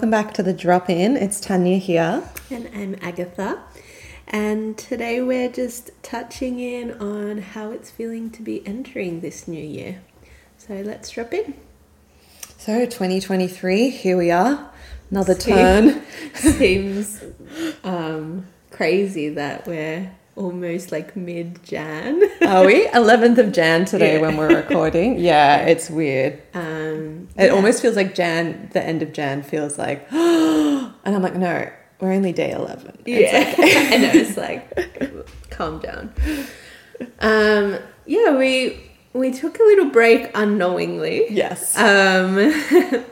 Welcome back to the drop in. It's Tanya here. And I'm Agatha. And today we're just touching in on how it's feeling to be entering this new year. So let's drop in. So, 2023, here we are. Another turn. Seems um, crazy that we're almost like mid Jan. Are we? 11th of Jan today yeah. when we're recording. Yeah, it's weird. Um, it yeah. almost feels like Jan, the end of Jan feels like, and I'm like, no, we're only day 11. yeah. I know, it's like, calm down. Um, yeah, we we took a little break unknowingly. Yes. Um,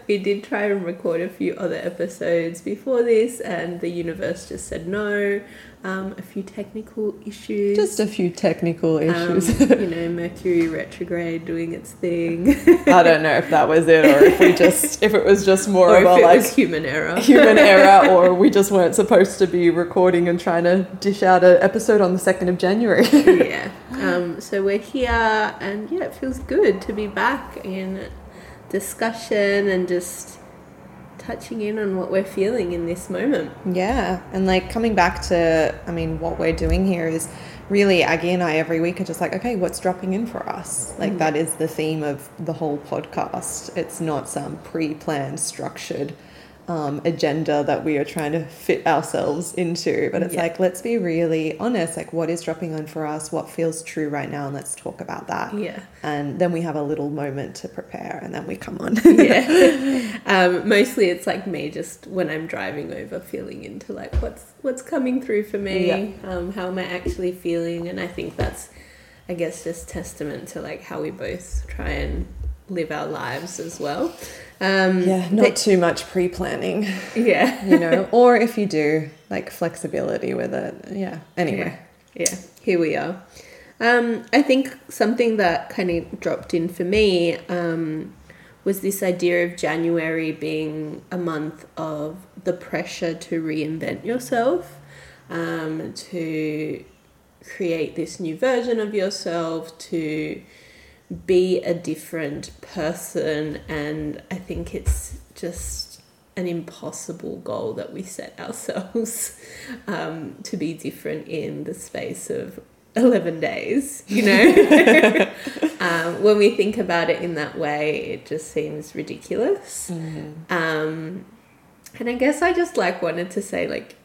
we did try and record a few other episodes before this, and the universe just said no um, a few technical issues. Just a few technical um, issues. Um, you know, Mercury retrograde doing its thing. I don't know if that was it, or if we just if it was just more or of a like human error, human error, or we just weren't supposed to be recording and trying to dish out an episode on the second of January. yeah. Um, so we're here, and yeah, it feels good to be back in discussion and just touching in on what we're feeling in this moment. Yeah. And like coming back to, I mean, what we're doing here is really Aggie and I every week are just like, okay, what's dropping in for us? Like mm. that is the theme of the whole podcast. It's not some pre planned, structured um, agenda that we are trying to fit ourselves into. But it's yeah. like, let's be really honest. Like, what is dropping on for us? What feels true right now? And let's talk about that. Yeah. And then we have a little moment to prepare and then we come on. yeah. Um, mostly it's like me just when I'm driving over feeling into like what's what's coming through for me. Yeah. Um, how am I actually feeling? And I think that's, I guess, just testament to like how we both try and live our lives as well. Um, yeah, not too much pre planning. Yeah. you know, or if you do, like flexibility with it. Yeah. Anyway. Yeah, yeah. here we are. Um, I think something that kind of dropped in for me um, was this idea of January being a month of the pressure to reinvent yourself, um, to create this new version of yourself, to be a different person and I think it's just an impossible goal that we set ourselves um, to be different in the space of 11 days, you know? um, when we think about it in that way, it just seems ridiculous. Mm-hmm. Um, and I guess I just like wanted to say, like,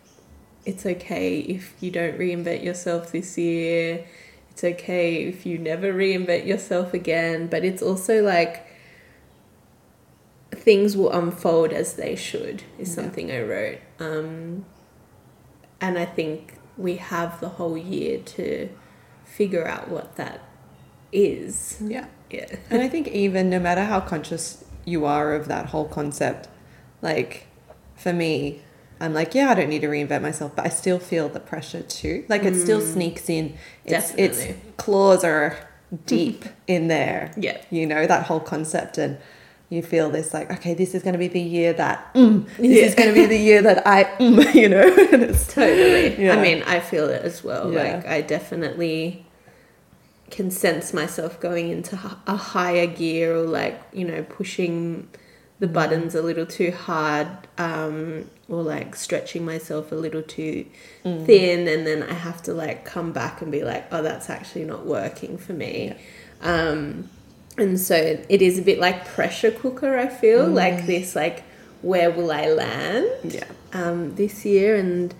it's okay if you don't reinvent yourself this year it's okay if you never reinvent yourself again, but it's also like things will unfold as they should, is yeah. something I wrote. Um, and I think we have the whole year to figure out what that is. Yeah. Yeah. and I think even no matter how conscious you are of that whole concept, like for me, I'm like, yeah, I don't need to reinvent myself, but I still feel the pressure too. Like it mm. still sneaks in. It's, Definitely. its claws are deep in there. Yeah. You know, that whole concept. And you feel this like, okay, this is going to be the year that, mm, this yeah. is going to be the year that I, mm, you know. totally. Yeah. I mean, I feel it as well. Yeah. Like, I definitely can sense myself going into a higher gear or like, you know, pushing the buttons a little too hard um, or like stretching myself a little too mm. thin and then I have to like come back and be like oh that's actually not working for me yeah. um, and so it is a bit like pressure cooker I feel mm. like this like where will I land yeah um, this year and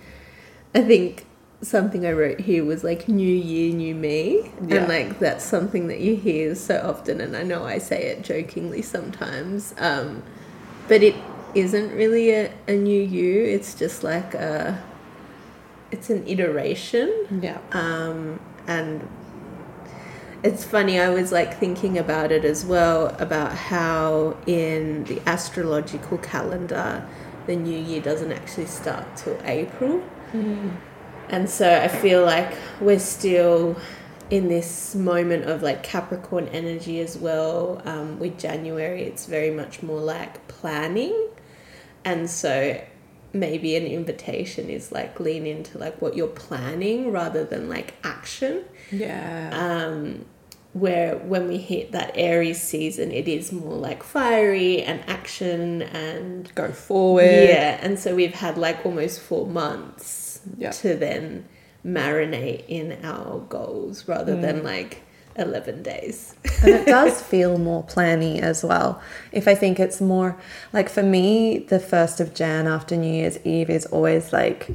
I think something I wrote here was like new year, new me. Yeah. And like that's something that you hear so often and I know I say it jokingly sometimes. Um, but it isn't really a, a new you. It's just like a it's an iteration. Yeah. Um, and it's funny, I was like thinking about it as well about how in the astrological calendar the new year doesn't actually start till April. Mm. And so I feel like we're still in this moment of like Capricorn energy as well. Um, with January, it's very much more like planning. And so maybe an invitation is like lean into like what you're planning rather than like action. Yeah. Um, where when we hit that Aries season, it is more like fiery and action and Go forward. yeah. And so we've had like almost four months Yeah. to then marinate in our goals rather than mm. like 11 days. and it does feel more planny as well. If I think it's more like for me, the first of Jan after New Year's Eve is always like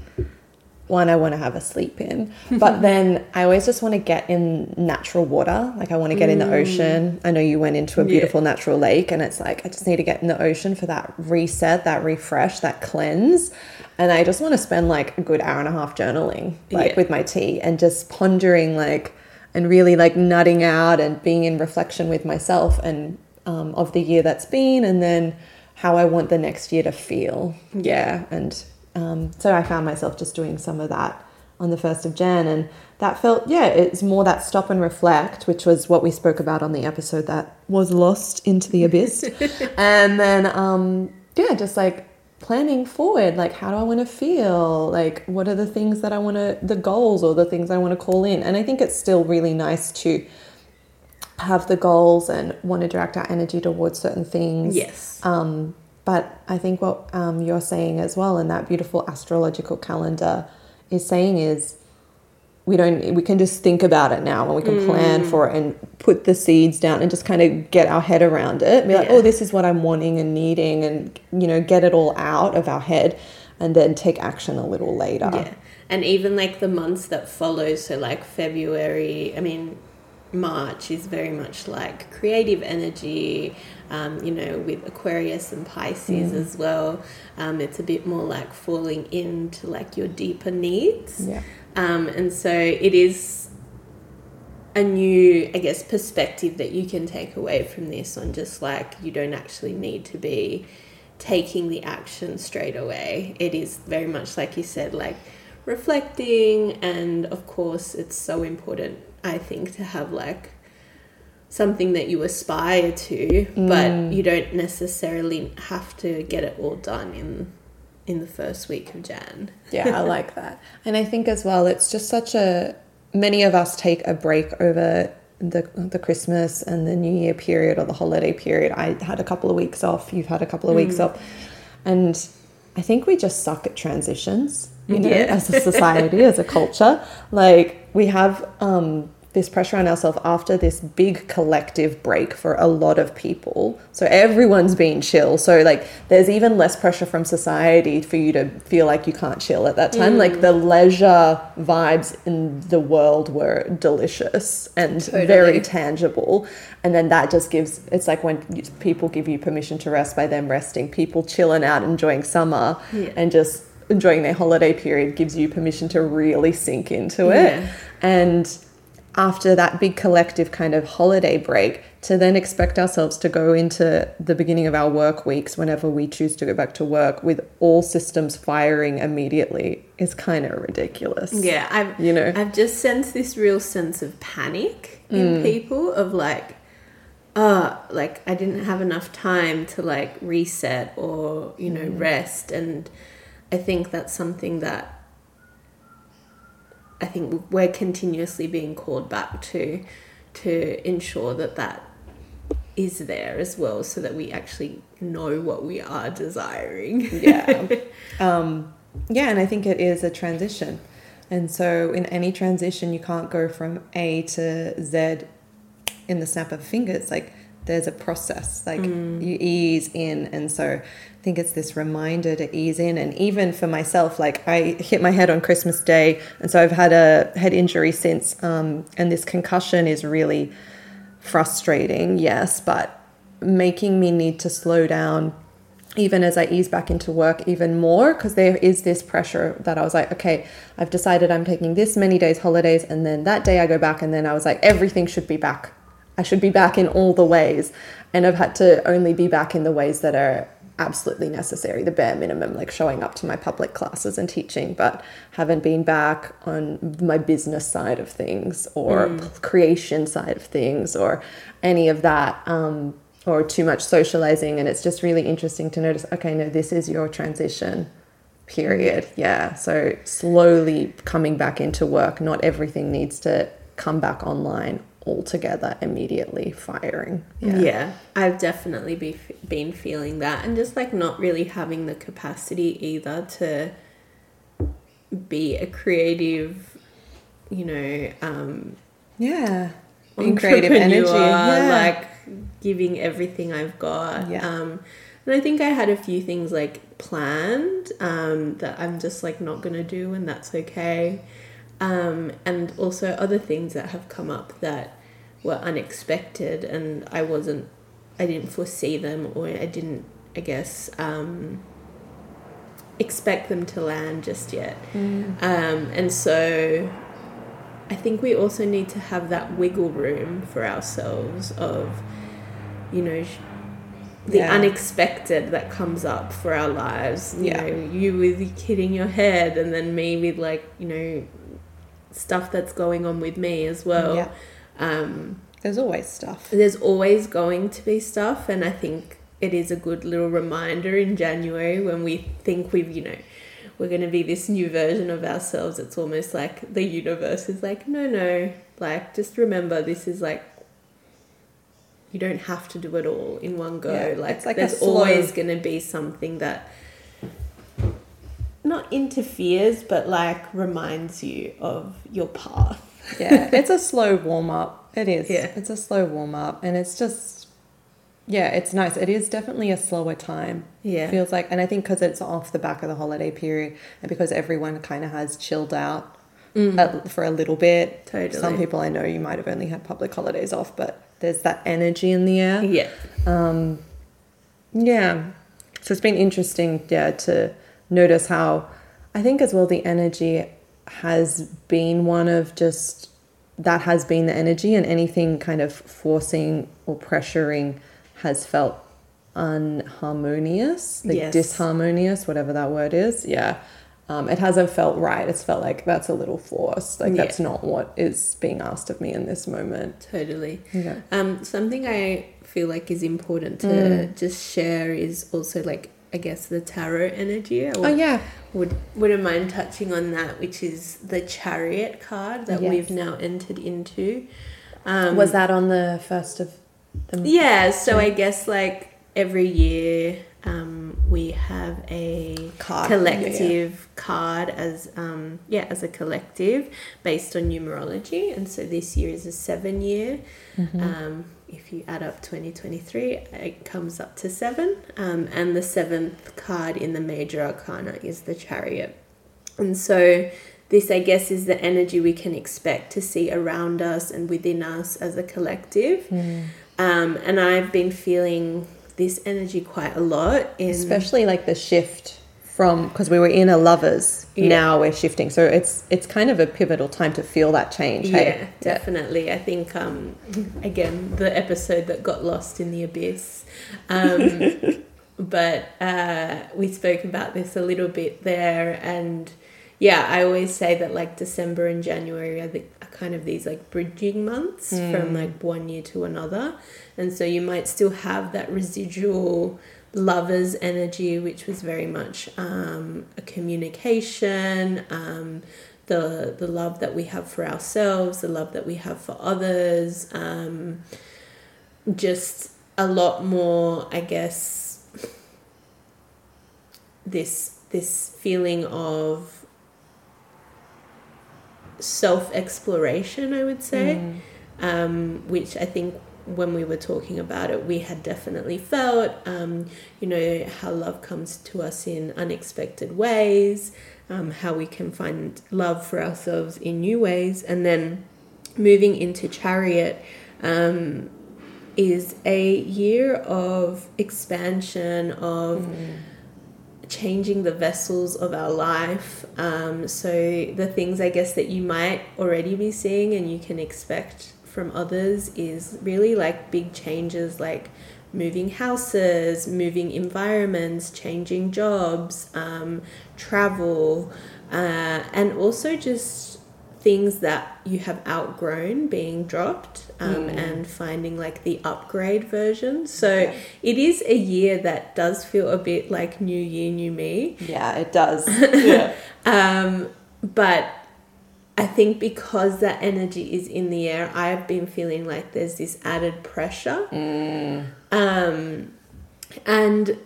one I want to have a sleep in, but then I always just want to get in natural water. Like I want to get in the ocean. I know you went into a Yeah. beautiful natural lake, and it's like I just need to get in the ocean for that reset, that refresh, that cleanse. And I just want to spend like a good hour and a half journaling, like Yeah. with my tea, and just pondering like and really like nutting out and being in reflection with myself and um, of the year that's been and then how I want the next year to feel. Yeah. And um, so I found myself just doing some of that on the 1st of Jan. And that felt, yeah, it's more that stop and reflect, which was what we spoke about on the episode that was lost into the abyss. and then, um, yeah, just like planning forward like how do i want to feel like what are the things that i want to the goals or the things i want to call in and i think it's still really nice to have the goals and want to direct our energy towards certain things Yes. um, but i think what um, you're saying as well in that beautiful astrological calendar is saying is we don't we can just think about it now and we can plan for it and put the seeds down and just kind of get our head around it be like Yeah. oh this is what i'm wanting and needing and you know get it all out of our head and then take action a little later Yeah. And even like the months that follow, so like February, I mean, March is very much like creative energy, um, you know, with Aquarius and Pisces as well. Um, it's a bit more like falling into like your deeper needs. yeah Um, and so it is a new, I guess, perspective that you can take away from this on just like you don't actually need to be taking the action straight away. It is very much like you said, like reflecting, and of course, it's so important, I think, to have like something that you aspire to, but mm. you don't necessarily have to get it all done in in the first week of Jan. Yeah, I like that. And I think as well, it's just such a. Many of us take a break over the the Christmas and the New Year period or the holiday period. I had a couple of weeks off. You've had a couple of weeks mm. off, and I think we just suck at transitions. You know, Yeah. as a society, as a culture, like we have um, this pressure on ourselves after this big collective break for a lot of people. So everyone's been chill. So like there's even less pressure from society for you to feel like you can't chill at that time. Like the leisure vibes in the world were delicious and Totally. very tangible. And then that just gives it's like when people give you permission to rest by them resting, people chilling out enjoying summer Yeah. and just enjoying their holiday period gives you permission to really sink into it. Yeah. And after that big collective kind of holiday break, to then expect ourselves to go into the beginning of our work weeks whenever we choose to go back to work with all systems firing immediately is kind of ridiculous. Yeah, I've You know. I've just sensed this real sense of panic in people of like, uh, like I didn't have enough time to like reset or you know rest, and I think that's something that I think we're continuously being called back to to ensure that that is there as well, so that we actually know what we are desiring. yeah. Um, yeah and i think it is a transition. And so in any transition you can't go from a to z in the snap of fingers. Like there's a process like you ease in and so i think it's this reminder to ease in and even for myself like i hit my head on christmas day and so i've had a head injury since um, and this concussion is really frustrating yes but making me need to slow down even as I ease back into work even more because there is this pressure that I was like, okay, I've decided I'm taking this many days holidays and then that day I go back and then I was like, everything should be back. I should be back in all the ways. And I've had to only be back in the ways that are absolutely necessary, the bare minimum, like showing up to my public classes and teaching, but haven't been back on my business side of things or creation side of things or any of that. Um, or too much socializing and it's just really interesting to notice okay no this is your transition period yeah so slowly coming back into work not everything needs to come back online all together immediately firing. Yeah. yeah. I've definitely be, been feeling that and just like not really having the capacity either to be a creative, you know, um, Yeah. Being creative energy. Yeah. like giving everything I've got. Yeah. Um, and I think I had a few things like planned um, that I'm just like not gonna do, and that's okay. Um, and also other things that have come up that were unexpected, and I wasn't, I didn't foresee them, or I didn't, I guess, um, expect them to land just yet. Mm. Um, and so I think we also need to have that wiggle room for ourselves of, you know, sh- the Yeah. unexpected that comes up for our lives. You Yeah. know, you with hitting your head, and then me with like, you know, stuff that's going on with me as well. Yeah. Um, There's always stuff. there's always going to be stuff, and I think it is a good little reminder in January when we think we've, you know, we're going to be this new version of ourselves. It's almost like the universe is like, no, no, like, just remember this is like, you don't have to do it all in one go. Yeah, like, it's like there's always going to be something that not interferes, but like reminds you of your path. Yeah, it's a slow warm up. It is. Yeah. It's a slow warm up, and it's just, yeah, it's nice. It is definitely a slower time. Yeah. feels like, and I think because it's off the back of the holiday period, and because everyone kind of has chilled out at- for a little bit. Mm. Totally. Some people I know you might have only had public holidays off, but there's that energy in the air. Yeah. Um, yeah. So it's been interesting, yeah, to notice how I think as well the energy has been one of just that has been the energy, and anything kind of forcing or pressuring has felt unharmonious, like Yes. disharmonious, whatever that word is. Yeah. Um, it hasn't felt right. It's felt like that's a little forced. Like Yeah. that's not what is being asked of me in this moment. Totally. Yeah. Um, something I feel like is important to Mm. just share is also like I guess the tarot energy. I Oh would, yeah. would wouldn't mind touching on that, which is the chariot card that Yes. we've now entered into. Um, Was that on the first of the Yeah, so I guess like every year um, we have a Card, collective card as um, yeah as a collective based on numerology, and so this year is a seven year. Mm-hmm. Um, if you add up 2023, it comes up to seven, um, and the seventh card in the major arcana is the chariot. And so, this, I guess, is the energy we can expect to see around us and within us as a collective. Hmm. Um, and I've been feeling this energy quite a lot in especially like the shift from because we were in a lovers Yeah. now we're shifting so it's it's kind of a pivotal time to feel that change yeah, hey? definitely. I think um, again the episode that got lost in the abyss. Um, but uh, we spoke about this a little bit there, and yeah, I always say that like December and January are, the, are kind of these like bridging months from like one year to another, and so you might still have that residual lovers energy, which was very much um, a communication. Um, the, the love that we have for ourselves, the love that we have for others, um, just a lot more, I guess, this this feeling of self exploration. I would say, um, which I think when we were talking about it, we had definitely felt. Um, you know how love comes to us in unexpected ways, um, how we can find love for ourselves in new ways, and then moving into chariot. Um, is a year of expansion of changing the vessels of our life um, so the things i guess that you might already be seeing and you can expect from others is really like big changes like moving houses moving environments changing jobs um, travel uh, and also just things that you have outgrown being dropped um, and finding like the upgrade version. So it is a year that does feel a bit like new year, new me. yeah it does yeah Um, but I think because that energy is in the air, I've been feeling like there's this added pressure. Um, and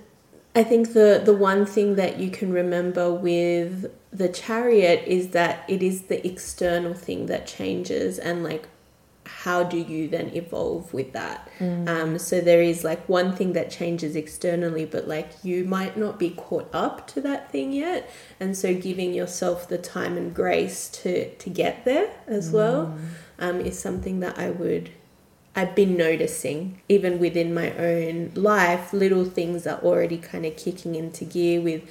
I think the the one thing that you can remember with the chariot is that it is the external thing that changes and like how do you then evolve with that? Um, so there is like one thing that changes externally but like you might not be caught up to that thing yet. And so giving yourself the time and grace to to get there as well um, is something that i would I've been noticing, even within my own life, little things are already kind of kicking into gear with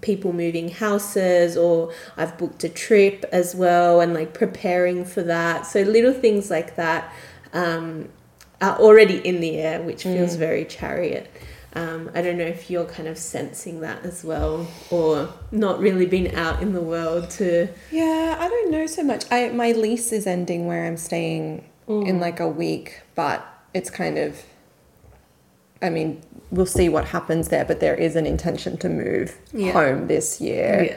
people moving houses, or I've booked a trip as well, and like preparing for that. So, little things like that um, are already in the air, which feels very chariot. Um, I don't know if you're kind of sensing that as well, or not really been out in the world to. Yeah, I don't know so much. I my lease is ending where I'm staying in like a week, but it's kind of I mean, we'll see what happens there, but there is an intention to move Yeah. home this year. Yeah.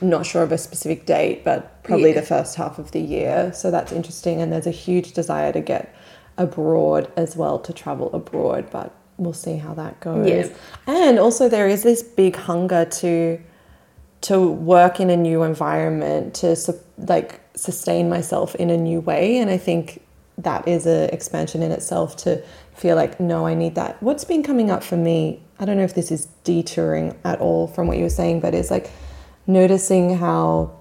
Not sure of a specific date, but probably Yeah. the first half of the year. So that's interesting and there's a huge desire to get abroad as well to travel abroad, but we'll see how that goes. Yeah. And also there is this big hunger to to work in a new environment to like sustain myself in a new way and i think that is a expansion in itself to feel like no i need that. What's been coming up for me i don't know if this is detouring at all from what you were saying but it's like noticing how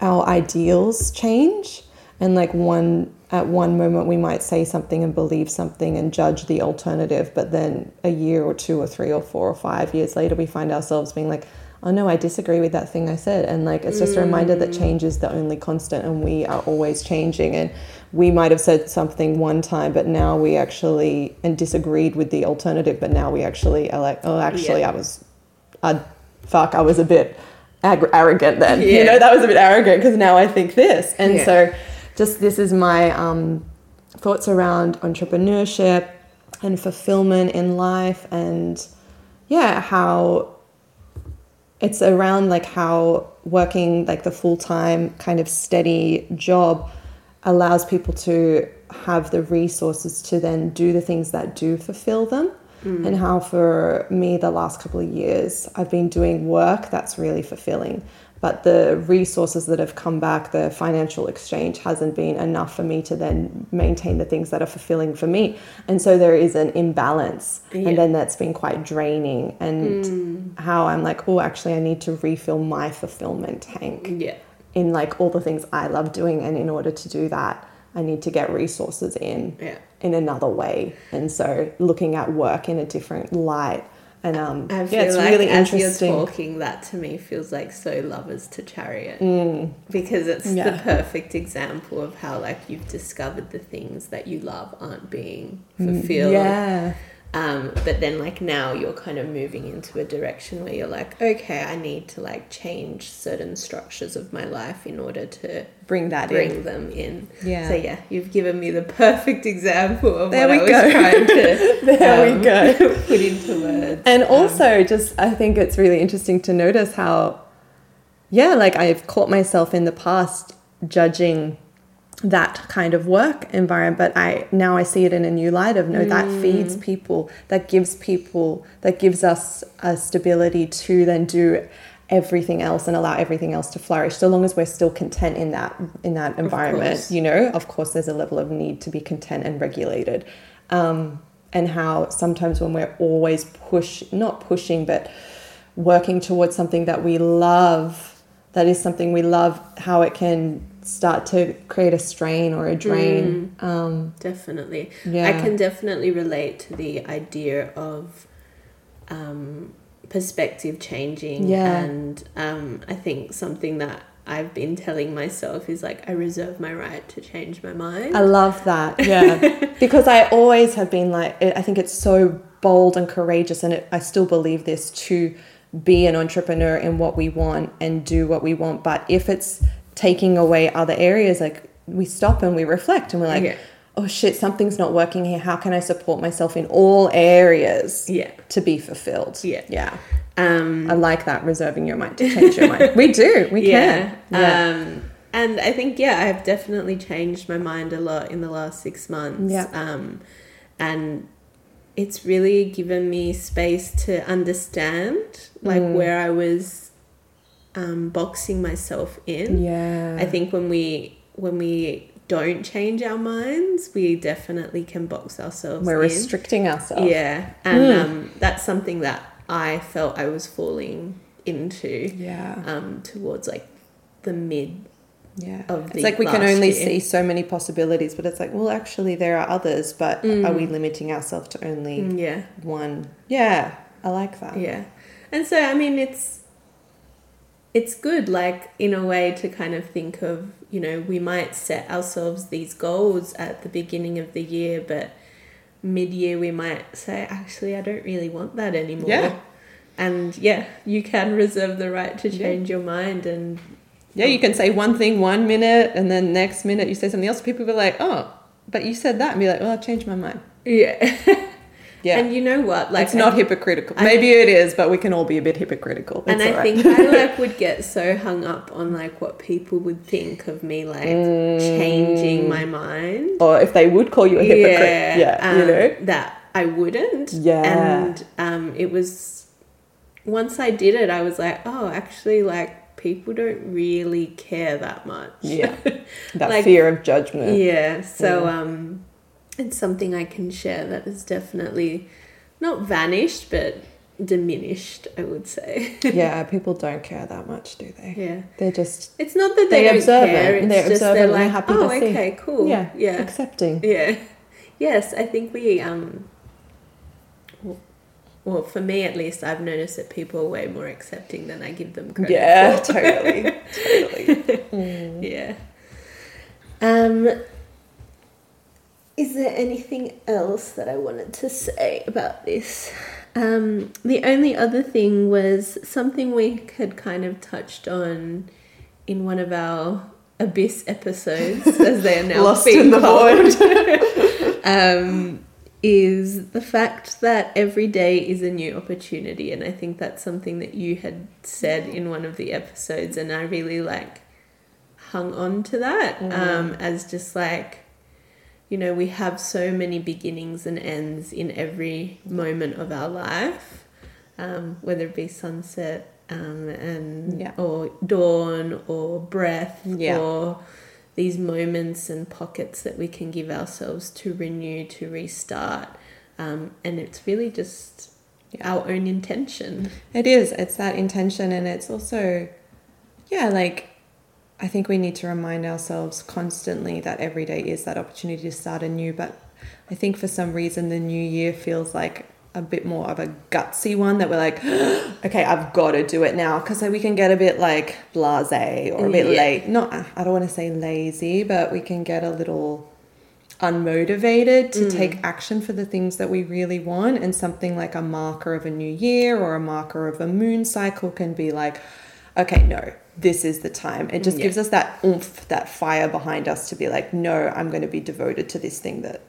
our ideals change and like one at one moment we might say something and believe something and judge the alternative but then a year or two or three or four or five years later we find ourselves being like oh no i disagree with that thing i said and like it's just a reminder that change is the only constant and we are always changing and we might have said something one time but now we actually and disagreed with the alternative but now we actually are like oh actually Yeah. i was I, fuck, I was a bit ag- arrogant then. You know, that was a bit arrogant because now I think this. And Yeah. so, just this is my um, thoughts around entrepreneurship and fulfillment in life, and yeah, how it's around like how working like the full time kind of steady job allows people to have the resources to then do the things that do fulfill them. Mm. And how for me, the last couple of years, I've been doing work that's really fulfilling. But the resources that have come back, the financial exchange hasn't been enough for me to then maintain the things that are fulfilling for me. And so there is an imbalance. Yeah. And then that's been quite draining. And mm. how I'm like, oh, actually, I need to refill my fulfillment tank Yeah. in like all the things I love doing. And in order to do that, I need to get resources in Yeah. in another way. And so looking at work in a different light. And um, I feel yeah, it's like really as interesting. you're talking, that to me feels like so lovers to chariot because it's the perfect example of how like you've discovered the things that you love aren't being fulfilled. Yeah. Um, but then like now you're kind of moving into a direction where you're like, okay, I need to like change certain structures of my life in order to Bring that bring in. them in. Yeah. So yeah, you've given me the perfect example of There what we I was go. trying to There we um, go. put into words. And Um, also, just I think it's really interesting to notice how, yeah, like I've caught myself in the past judging that kind of work environment, but I now I see it in a new light of no, that feeds people, that gives people, that gives us a stability to then do everything else and allow everything else to flourish so long as we're still content in that in that environment you know? Of course there's a level of need to be content and regulated. Um, and how sometimes when we're always push not pushing but working towards something that we love that is something we love how it can start to create a strain or a drain um, Definitely. Yeah. I can definitely relate to the idea of um, perspective changing. Yeah. And um, I think something that I've been telling myself is like, I reserve my right to change my mind. I love that. Yeah. because I always have been like, I think it's so bold and courageous, and it, I still believe this to be an entrepreneur in what we want and do what we want. But if it's taking away other areas, like we stop and we reflect and we're like, Yeah. oh shit, something's not working here. How can I support myself in all areas Yeah. to be fulfilled? Yeah. Yeah. Um, I like that, reserving your mind to change your mind. We do. We yeah. can. Yeah. Um, and I think yeah, I've definitely changed my mind a lot in the last six months. Yeah. Um, and it's really given me space to understand like Mm. where I was um, boxing myself in. Yeah. I think when we when we don't change our minds, we definitely can box ourselves we're in. restricting ourselves. Yeah, and Mm. um, that's something that I felt I was falling into Yeah. um, towards like the mid. Yeah. of it's the like we can only year. see so many possibilities, but it's like, well, actually, there are others, but are we limiting ourselves to only Mm, Yeah, one? Yeah. I like that. yeah, and so I mean it's it's good like in a way to kind of think of you know we might set ourselves these goals at the beginning of the year, but mid year we might say actually I don't really want that anymore. Yeah. And yeah, you can reserve the right to Yeah. change your mind and Yeah, you can say one thing one minute, and then next minute you say something else. People be like, "Oh, but you said that," and be like, "Well, I changed my mind." yeah. Yeah, And you know what? Like it's not I, hypocritical. I- Maybe it is, but we can all be a bit hypocritical. and I alright. think I like would get so hung up on like what people would think of me like changing my mind. or if they would call you a hypocrite, yeah, you um, know, that I wouldn't. Yeah. and um, it was once I did it, I was like, oh, actually, like people don't really care that much. yeah, that Like- fear of judgment. Yeah, so um, it's something I can share that has definitely not vanished, but diminished. I would say. yeah, people don't care that much, do they? yeah, They're just it's not that they They observe it, care. It's they're just they're like, happy oh, to see." okay, cool. yeah, yeah, accepting. yeah. Yes, I think we um. Well, for me at least, I've noticed that people are way more accepting than I give them credit Yeah, for. totally, totally. Yeah. Um, is there anything else that I wanted to say about this? Um, the only other thing was something we had kind of touched on in one of our abyss episodes, as they are now Lost in the void. um, is the fact that every day is a new opportunity, and I think that's something that you had said in one of the episodes, and I really like hung on to that um, as just like you know we have so many beginnings and ends in every moment of our life um, whether it be sunset um, and Yeah. or dawn or breath Yeah. or these moments and pockets that we can give ourselves to renew to restart um, and it's really just Yeah. our own intention It is. It's that intention, and it's also, yeah, like I think we need to remind ourselves constantly that every day is that opportunity to start anew. But I think for some reason, the new year feels like a bit more of a gutsy one that we're like, okay, I've got to do it now because we can get a bit like blase or a bit Yeah. late. Not, I don't want to say lazy, but we can get a little unmotivated to mm. take action for the things that we really want and something like a marker of a new year or a marker of a moon cycle can be like okay no this is the time. It just Yeah. gives us that oomph that fire behind us to be like no i'm going to be devoted to this thing that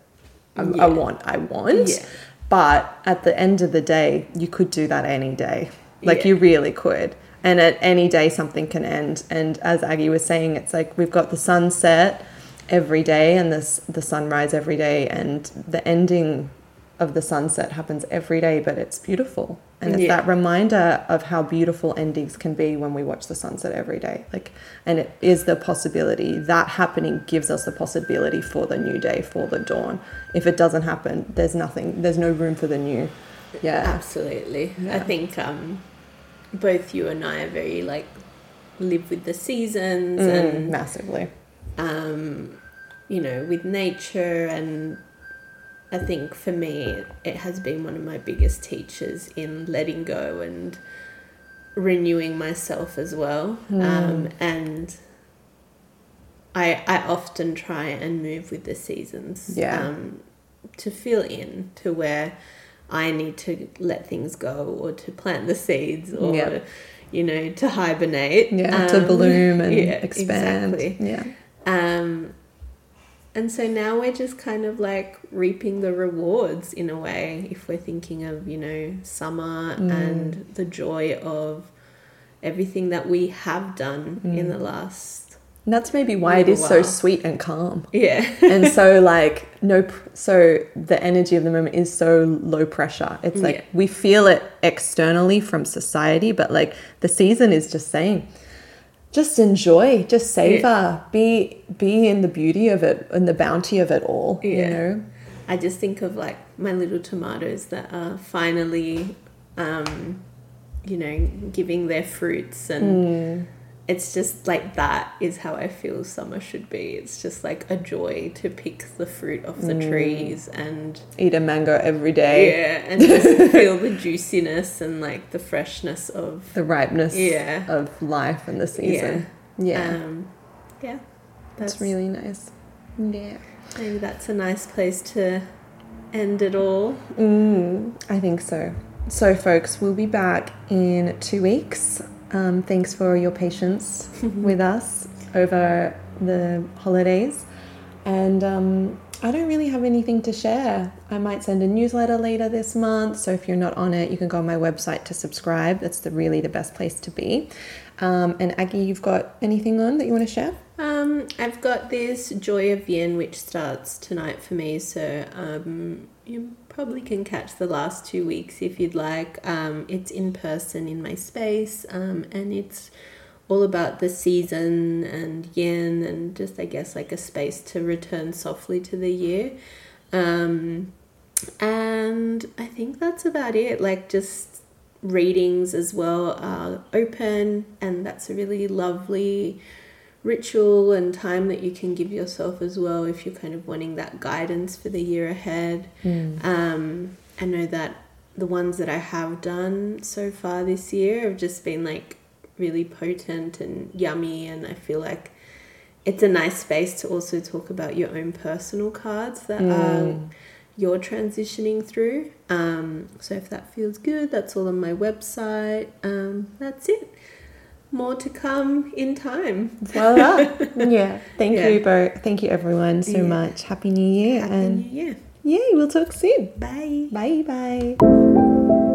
I, Yeah. I want i want. Yeah. but at the end of the day you could do that any day. Like you really could. And at any day something can end. And as aggie was saying it's like we've got the sunset every day and this the sunrise every day. And the ending of the sunset happens every day but it's beautiful. And it's Yeah. that reminder of how beautiful endings can be when we watch the sunset every day. Like and it is the possibility that happening gives us the possibility for the new day for the dawn. If it doesn't happen there's nothing there's no room for the new. Yeah. Absolutely. I think um, both you and I are very like live with the seasons Mm, and massively. um, you know with nature and I think for me it has been one of my biggest teachers in letting go and renewing myself as well. Um, and I I often try and move with the seasons. Yeah. Um, to feel in to where I need to let things go or to plant the seeds or Yeah. you know to hibernate. yeah to Um, bloom and yeah, expand exactly. yeah Um, and so now we're just kind of like reaping the rewards in a way if we're thinking of, you know, summer Mm. and the joy of everything that we have done in Mm. the last And that's maybe why it is is so sweet and calm. Yeah. and so like no pr- so the energy of the moment is so low pressure it's like Yeah. we feel it externally from society but like the season is just saying just enjoy just savor be be in the beauty of it and the bounty of it all you know? I just think of like my little tomatoes that are finally, um, you know, giving their fruits, and it's just like that is how I feel summer should be. It's just like a joy to pick the fruit off the trees and eat a mango every day yeah, and just feel the juiciness and like the freshness of the ripeness Yeah. of life and the season yeah, um, yeah. that's really nice yeah maybe that's a nice place to end it all. Mm, I think so. So, folks, we'll be back in two weeks. Um, thanks for your patience with us over the holidays. And um, I don't really have anything to share. I might send a newsletter later this month. So, if you're not on it, you can go on my website to subscribe. That's the really the best place to be. Um, and Aggie, you've got anything on that you want to share? Um, I've got this Joy of Yin which starts tonight for me, so um, you probably can catch the last two weeks if you'd like. Um, it's in person in my space, um, and it's all about the season and yin and just I guess like a space to return softly to the year. Um, and I think that's about it. Like just readings as well are open, and that's a really lovely ritual and time that you can give yourself as well if you're kind of wanting that guidance for the year ahead. Um, I know that the ones that I have done so far this year have just been like really potent and yummy, and I feel like it's a nice space to also talk about your own personal cards that are you're transitioning through. Um, so if that feels good, that's all on my website. Um, that's it. More to come in time. Voila. yeah. Thank Yeah. you, both. Thank you, everyone, so Yeah. much. Happy New Year. Happy and New Year. yay, we'll talk soon. Bye. Bye bye.